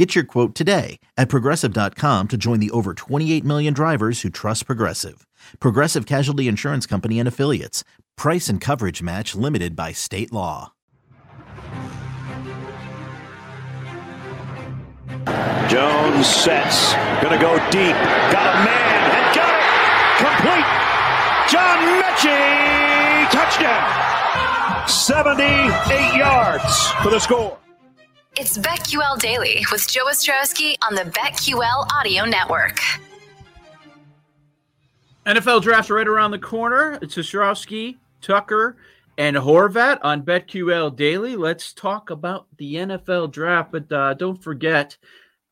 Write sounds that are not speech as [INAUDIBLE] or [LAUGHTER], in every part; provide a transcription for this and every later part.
Get your quote today at progressive.com to join the over 28 million drivers who trust Progressive. Progressive Casualty Insurance Company and Affiliates. Price and coverage match limited by state law. Jones sets. Gonna go deep. Got a man and got it. Complete. John Metchie. Touchdown. 78 yards for the score. It's BetQL Daily with Joe Ostrowski on the BetQL Audio Network. NFL draft right around the corner. It's Ostrowski, Tucker, and Horvat on BetQL Daily. Let's talk about the NFL draft, but uh, don't forget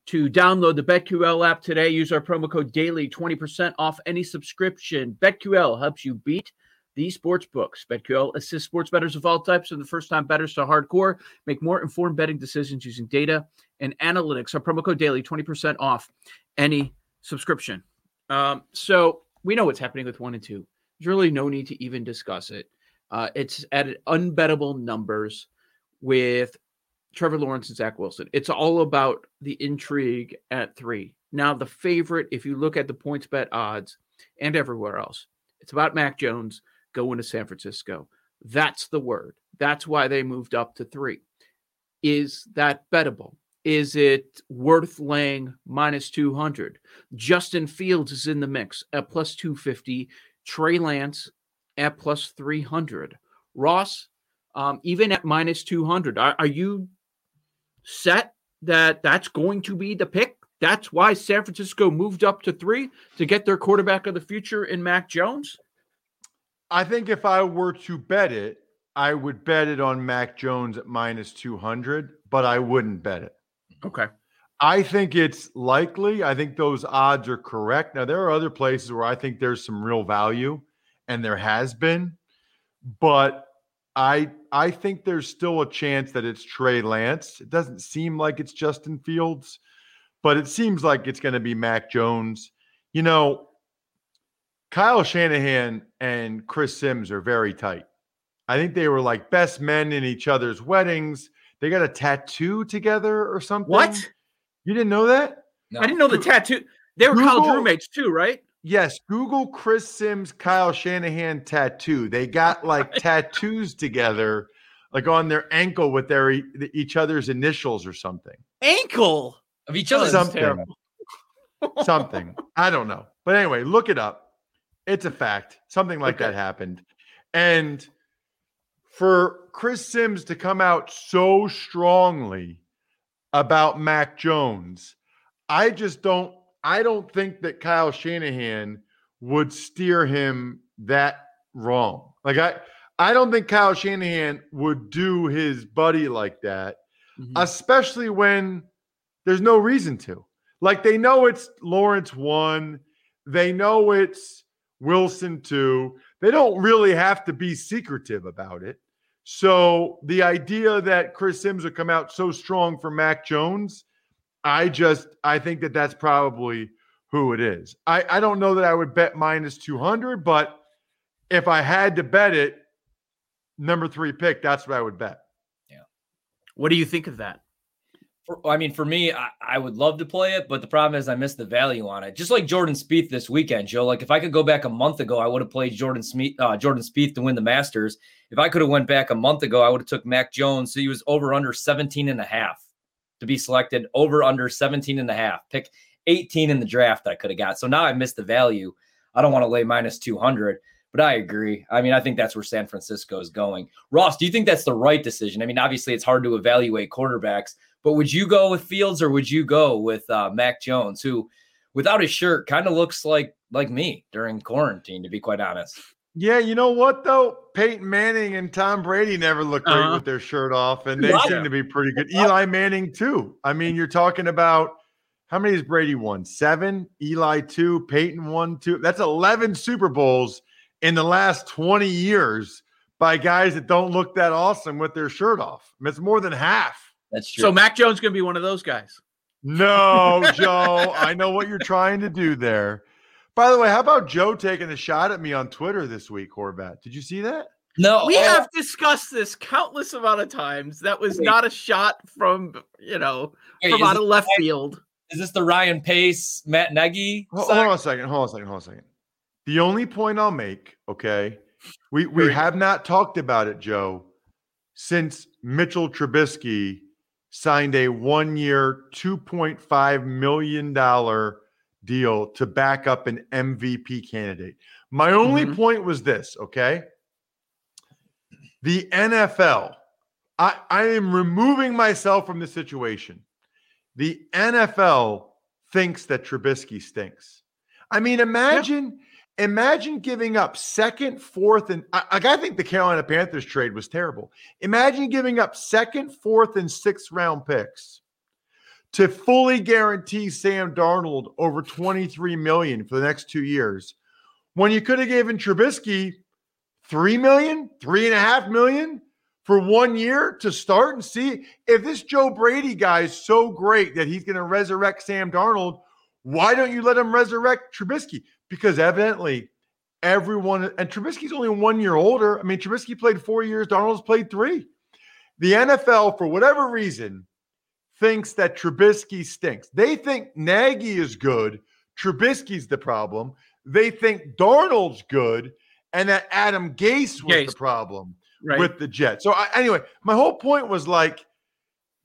to download the BetQL app today. Use our promo code DAILY, 20% off any subscription. BetQL helps you beat these sports books. BetQL assists sports bettors of all types, from the first time bettors to hardcore. Make more informed betting decisions using data and analytics. Our promo code DAILY, 20% off any subscription. Um, so we know what's happening with one and two. There's really no need to even discuss it. Uh, it's at unbettable numbers with Trevor Lawrence and Zach Wilson. It's all about the intrigue at three. Now, the favorite, if you look at the PointsBet odds and everywhere else, it's about Mac Jones going to San Francisco. That's the word. That's why they moved up to three. Is that bettable? Is it worth laying minus 200? Justin Fields is in the mix at plus 250. Trey Lance at plus 300. Ross, um, even at minus 200, are, are you set that that's going to be the pick? That's why San Francisco moved up to three to get their quarterback of the future in Mac Jones? I think if I were to bet it, I would bet it on Mac Jones at minus 200, but I wouldn't bet it. Okay. I think it's likely. I think those odds are correct. Now, there are other places where I think there's some real value, and there has been, but I I think there's still a chance that it's Trey Lance. It doesn't seem like it's Justin Fields, but it seems like it's going to be Mac Jones. You know, Kyle Shanahan and Chris Simms are very tight. I think they were like best men in each other's weddings. They got a tattoo together or something. What? You didn't know that? No. I didn't know the tattoo. They were Google, college roommates too, right? Yes. Google Chris Simms, Kyle Shanahan tattoo. They got [LAUGHS] like tattoos together, like on their ankle with their each other's initials or something. Ankle of each other. Something. something. I don't know. But anyway, look it up. It's a fact. Something like okay. that happened. And for Chris Simms to come out so strongly about Mac Jones, I just don't I don't think that Kyle Shanahan would steer him that wrong. Like I I don't think Kyle Shanahan would do his buddy like that, mm-hmm. especially when there's no reason to. Like they know it's Lawrence one, they know it's Wilson too. They don't really have to be secretive about it. So the idea that Chris Simms would come out so strong for Mac Jones, I just I think that that's probably who it is. I I don't know that I would bet minus 200, but if I had to bet it, number 3 pick, that's what I would bet. Yeah. What do you think of that? I mean, for me, I, I, would love to play it, but the problem is I missed the value on it. Just like Jordan Spieth this weekend, Joe. Like if I could go back a month ago, I would have played Jordan Spieth, uh, Jordan Spieth to win the Masters. If I could have went back a month ago, I would have took Mac Jones. So he was over under 17 and a half to be selected, over under 17 and a half. Pick 18 in the draft I could have got. So now I missed the value. I don't want to lay minus 200. But I agree. I mean, I think that's where San Francisco is going. Ross, do you think that's the right decision? I mean, obviously, it's hard to evaluate quarterbacks, but would you go with Fields or would you go with uh, Mac Jones, who, without his shirt, kind of looks like like me during quarantine, to be quite honest? Yeah, you know what though? Peyton Manning and Tom Brady never look great uh-huh. with their shirt off, and they seem to be pretty good. Eli Manning too. I mean, you're talking about how many has Brady won? Seven. Eli two. Peyton one two. That's eleven Super Bowls in the last 20 years by guys that don't look that awesome with their shirt off. I mean, it's more than half. That's true. So Mac Jones going to be one of those guys. No, [LAUGHS] Joe, I know what you're trying to do there. By the way, how about Joe taking a shot at me on Twitter this week, Horvat? Did you see that? no, We oh, have discussed this countless amount of times. That was Wait. not a shot from, you know, wait, from out of left field. is this the Ryan Pace, Matt Nagy? Hold, hold on a second. Hold on a second. Hold on a second. The only point I'll make, okay, we we have not talked about it, Joe, since Mitchell Trubisky signed a one-year, two point five million dollar deal to back up an MVP candidate. My only Mhm. point was this, okay? The NFL, I, I am removing myself from the situation. The NFL thinks that Trubisky stinks. I mean, imagine, imagine giving up second, fourth, and I, I think the Carolina Panthers trade was terrible. Imagine giving up second, fourth, and sixth round picks to fully guarantee Sam Darnold over 23 million for the next two years. When you could have given Trubisky three million, three and a half million for one year to start and see if this Joe Brady guy is so great that he's going to resurrect Sam Darnold. Why don't you let him resurrect Trubisky? Because evidently everyone and Trubisky's only one year older. I mean, Trubisky played four years, Darnold's played three. The NFL, for whatever reason, thinks that Trubisky stinks. They think Nagy is good, Trubisky's the problem. They think Darnold's good, and that Adam Gase was Gase. the problem Right. with the Jets. So I, anyway, my whole point was like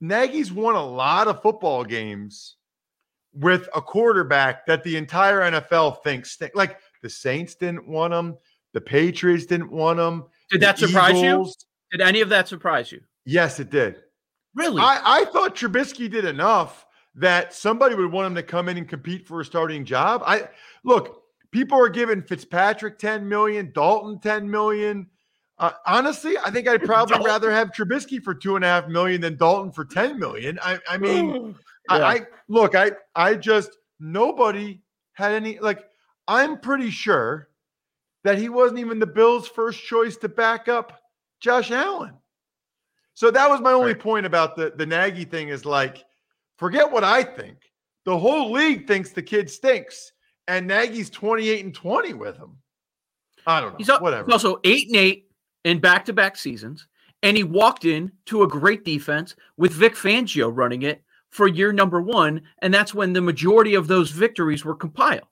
Nagy's won a lot of football games with a quarterback that the entire NFL thinks. Like the Saints didn't want him, the Patriots didn't want him. Did that surprise you? Did any of that surprise you? Yes, it did. Really? I, I thought Trubisky did enough that somebody would want him to come in and compete for a starting job. I look, people are giving Fitzpatrick 10 million, Dalton 10 million. Uh, honestly, I think I'd [LAUGHS] probably Dalton. rather have Trubisky for two and a half million than Dalton for 10 million. I, I mean. I, I look, I I just nobody had any like I'm pretty sure that he wasn't even the Bills' first choice to back up Josh Allen. So that was my only Right. point about the the Nagy thing is like, forget what I think. The whole league thinks the kid stinks, and Nagy's 28 and 20 with him. I don't know. He's al- whatever. he's also eight and eight in back to back seasons, and he walked in to a great defense with Vic Fangio running it for year number one, and that's when the majority of those victories were compiled.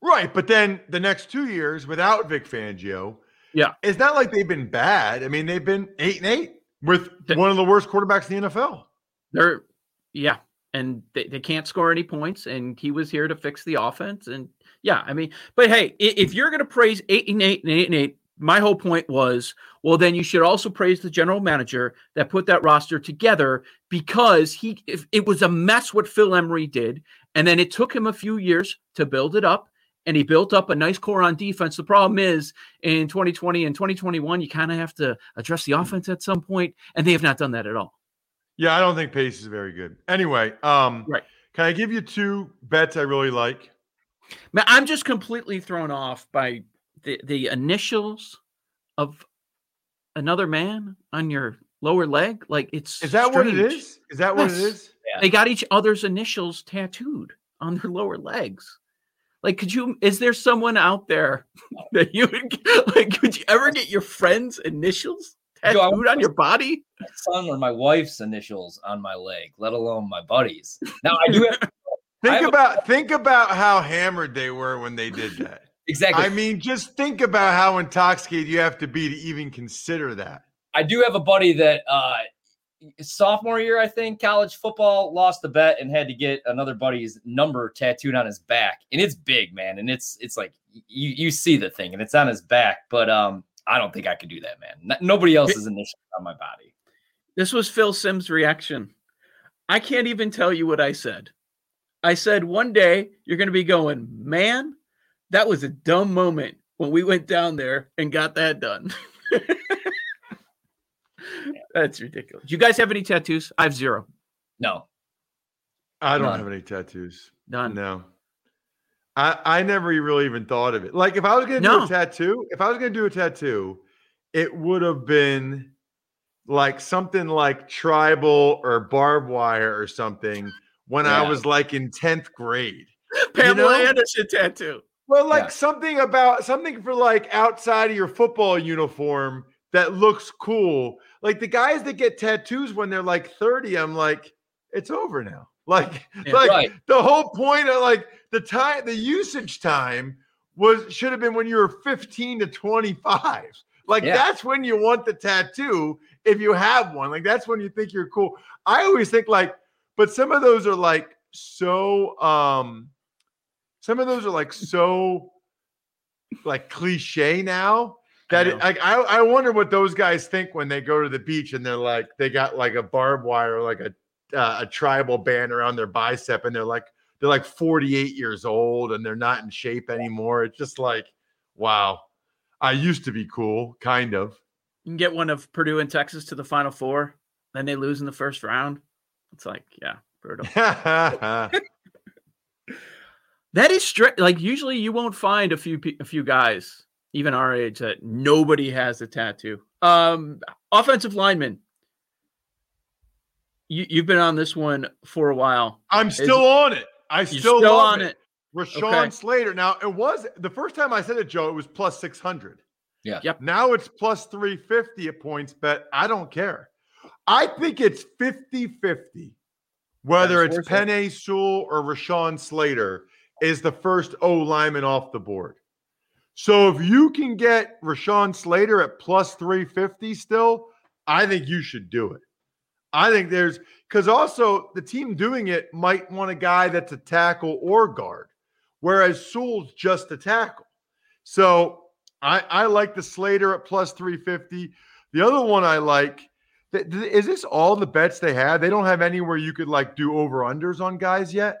Right, but then the next two years without Vic Fangio, Yeah. it's not like they've been bad. I mean, they've been eight and eight with Th- one of the worst quarterbacks in the NFL. They're yeah, and they, they can't score any points, and he was here to fix the offense. And yeah, I mean, but hey, if you're gonna praise eight and eight and eight and eight, my whole point was, well, then you should also praise the general manager that put that roster together because he if it was a mess what Phil Emery did, and then it took him a few years to build it up. And he built up a nice core on defense. The problem is in 2020 and 2021, you kind of have to address the offense at some point, and they have not done that at all. Yeah, I don't think Pace is very good. Anyway, um, Right. Can I give you two bets I really like? Man, I'm just completely thrown off by the, the initials of another man on your lower leg. Like it's Is that what it is? Is that what it Yes. is? They got each other's initials tattooed on their lower legs. Like, could you? Is there someone out there [LAUGHS] that you would like? Could you ever get your friend's initials Joe, I tattooed on your body? my son or my wife's initials on my leg, let alone my buddies. Now I do have [LAUGHS] I Think have a- about think about how hammered they were when they did that. Exactly. I mean, just think about how intoxicated you have to be to even consider that. I do have a buddy that uh sophomore year, I think, college football lost the bet and had to get another buddy's number tattooed on his back. And it's big, man. And it's it's like you you see the thing and it's on his back, but um I don't think I could do that, man. N- nobody else is initials on my body. This was Phil Simms' reaction. I can't even tell you what I said. I said, one day you're going to be going, man, that was a dumb moment when we went down there and got that done. [LAUGHS] That's ridiculous. Do you guys have any tattoos? I have zero. No. I don't None. have any tattoos. None. No. I, I never really even thought of it. Like if I was gonna do a tattoo, if I was gonna do a tattoo, it would have been like something like tribal or barbed wire or something when I was like in 10th grade. Pamela know? Anderson tattoo. Well, like Yeah. something about something for like outside of your football uniform that looks cool. Like the guys that get tattoos when they're like 30, I'm like, it's over now. [LAUGHS] Like, Yeah. like Right. the whole point of like the time, the usage time was should have been when you were 15 to 25. Like Yeah. that's when you want the tattoo if you have one. Like that's when you think you're cool. I always think like, but some of those are like so um some of those are like so like cliche now that I it, like I, I wonder what those guys think when they go to the beach and they're like they got like a barbed wire like a uh, a tribal band around their bicep and they're like they're like 48 years old and they're not in shape anymore it's just like wow i used to be cool kind of You can get one of Purdue and Texas to the Final Four, then they lose in the first round. It's like, yeah, brutal. [LAUGHS] That is strict. Like usually, you won't find a few pe- a few guys, even our age, that nobody has a tattoo. Um, offensive lineman. You you've been on this one for a while. i'm still on it i You're still, still love on it, it. rashawn Okay. slater now it was the first time i said it joe it was plus 600 Yeah. Yep. Now it's plus 350 at PointsBet. I don't care. I think it's 50 50 whether it's worth it. Penei Sewell or Rashawn Slater is the first O lineman off the board. So if you can get Rashawn Slater at plus 350 still, I think you should do it. I think there's because also the team doing it might want a guy that's a tackle or guard, whereas Sewell's just a tackle. So I, I like the Slater at plus 350. The other one I like, is this all the bets they have? They don't have anywhere you could like do over unders on guys yet?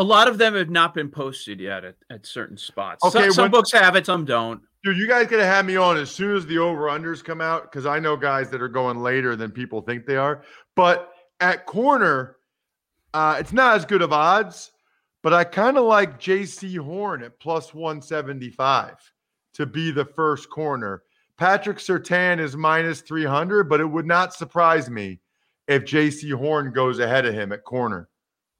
A lot of them have not been posted yet at, at certain spots. Okay, some, some when- books have it, some don't. Dude, you guys gotta have me on as soon as the over unders come out because I know guys that are going later than people think they are. But at corner, uh, it's not as good of odds, but I kind of like Jaycee Horn at plus 175 to be the first corner. Patrick Surtain is minus 300, but it would not surprise me if Jaycee Horn goes ahead of him at corner.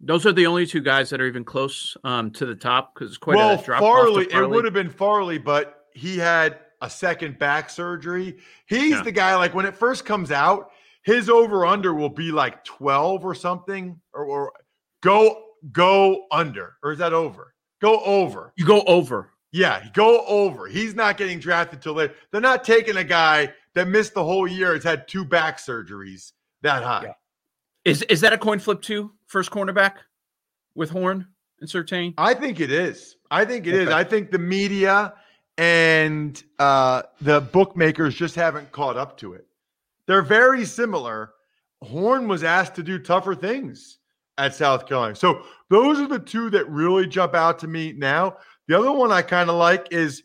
Those are the only two guys that are even close um, to the top because it's quite well, a drop Farley, off to it would have been Farley, but he had a second back surgery. He's Yeah. the guy, like when it first comes out, his over under will be like 12 or something, or, or go go under, or is that over? Go over. You go over. Yeah, go over. He's not getting drafted till later. They're not taking a guy that missed the whole year, has had two back surgeries that high. Yeah. Is is that a coin flip too? First cornerback with Horn and Surtain? I think it is. I think it is. Okay. I think the media and uh, the bookmakers just haven't caught up to it. They're very similar. Horn was asked to do tougher things at South Carolina. So those are the two that really jump out to me now. The other one I kind of like is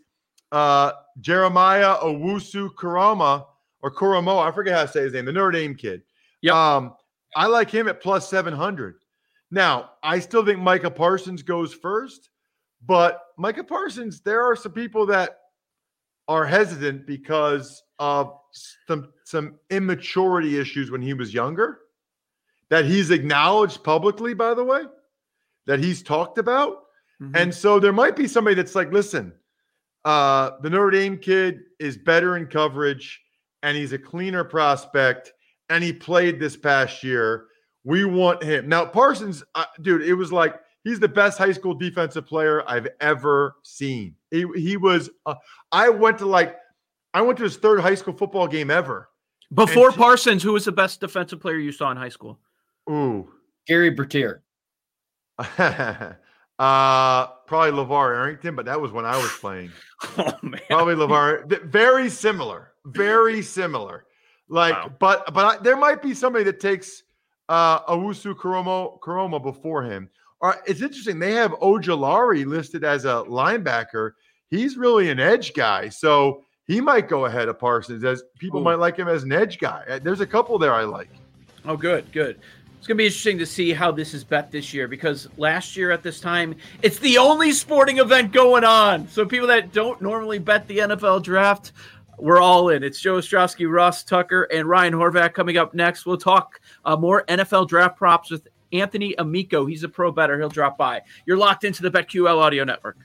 uh, Jeremiah Owusu Kurama or Kuramo. I forget how to say his name, the Notre Dame kid. Yep. Um, I like him at plus 700. Now, I still think Micah Parsons goes first, but Micah Parsons, there are some people that are hesitant because of some some immaturity issues when he was younger that he's acknowledged publicly by the way that he's talked about Mhm. and so there might be somebody that's like listen uh the Notre Dame kid is better in coverage and he's a cleaner prospect and he played this past year we want him now Parsons uh, dude it was like he's the best high school defensive player I've ever seen he, he was uh, I went to like I went to his third high school football game ever Before and- Parsons, who was the best defensive player you saw in high school? ooh Gary Bertier. [LAUGHS] uh probably LeVar Arrington, but that was when I was playing. [LAUGHS] Oh man, Probably LeVar. Very similar. Very similar. Like, Wow. but but I, there might be somebody that takes uh Awusu Karomo Karoma before him. Right, it's interesting. They have Ojulari listed as a linebacker. He's really an edge guy, so he might go ahead of Parsons. As people Ooh. might like him as an edge guy. Uh, There's a couple there I like. oh good, good. It's going to be interesting to see how this is bet this year because last year at this time, it's the only sporting event going on. So people that don't normally bet the NFL draft, we're all in. It's Joe Ostrowski, Ross Tucker, and Ryan Horvat coming up next. We'll talk uh, more NFL draft props with Anthony Amico. He's a pro bettor. He'll drop by. You're locked into the BetQL audio network.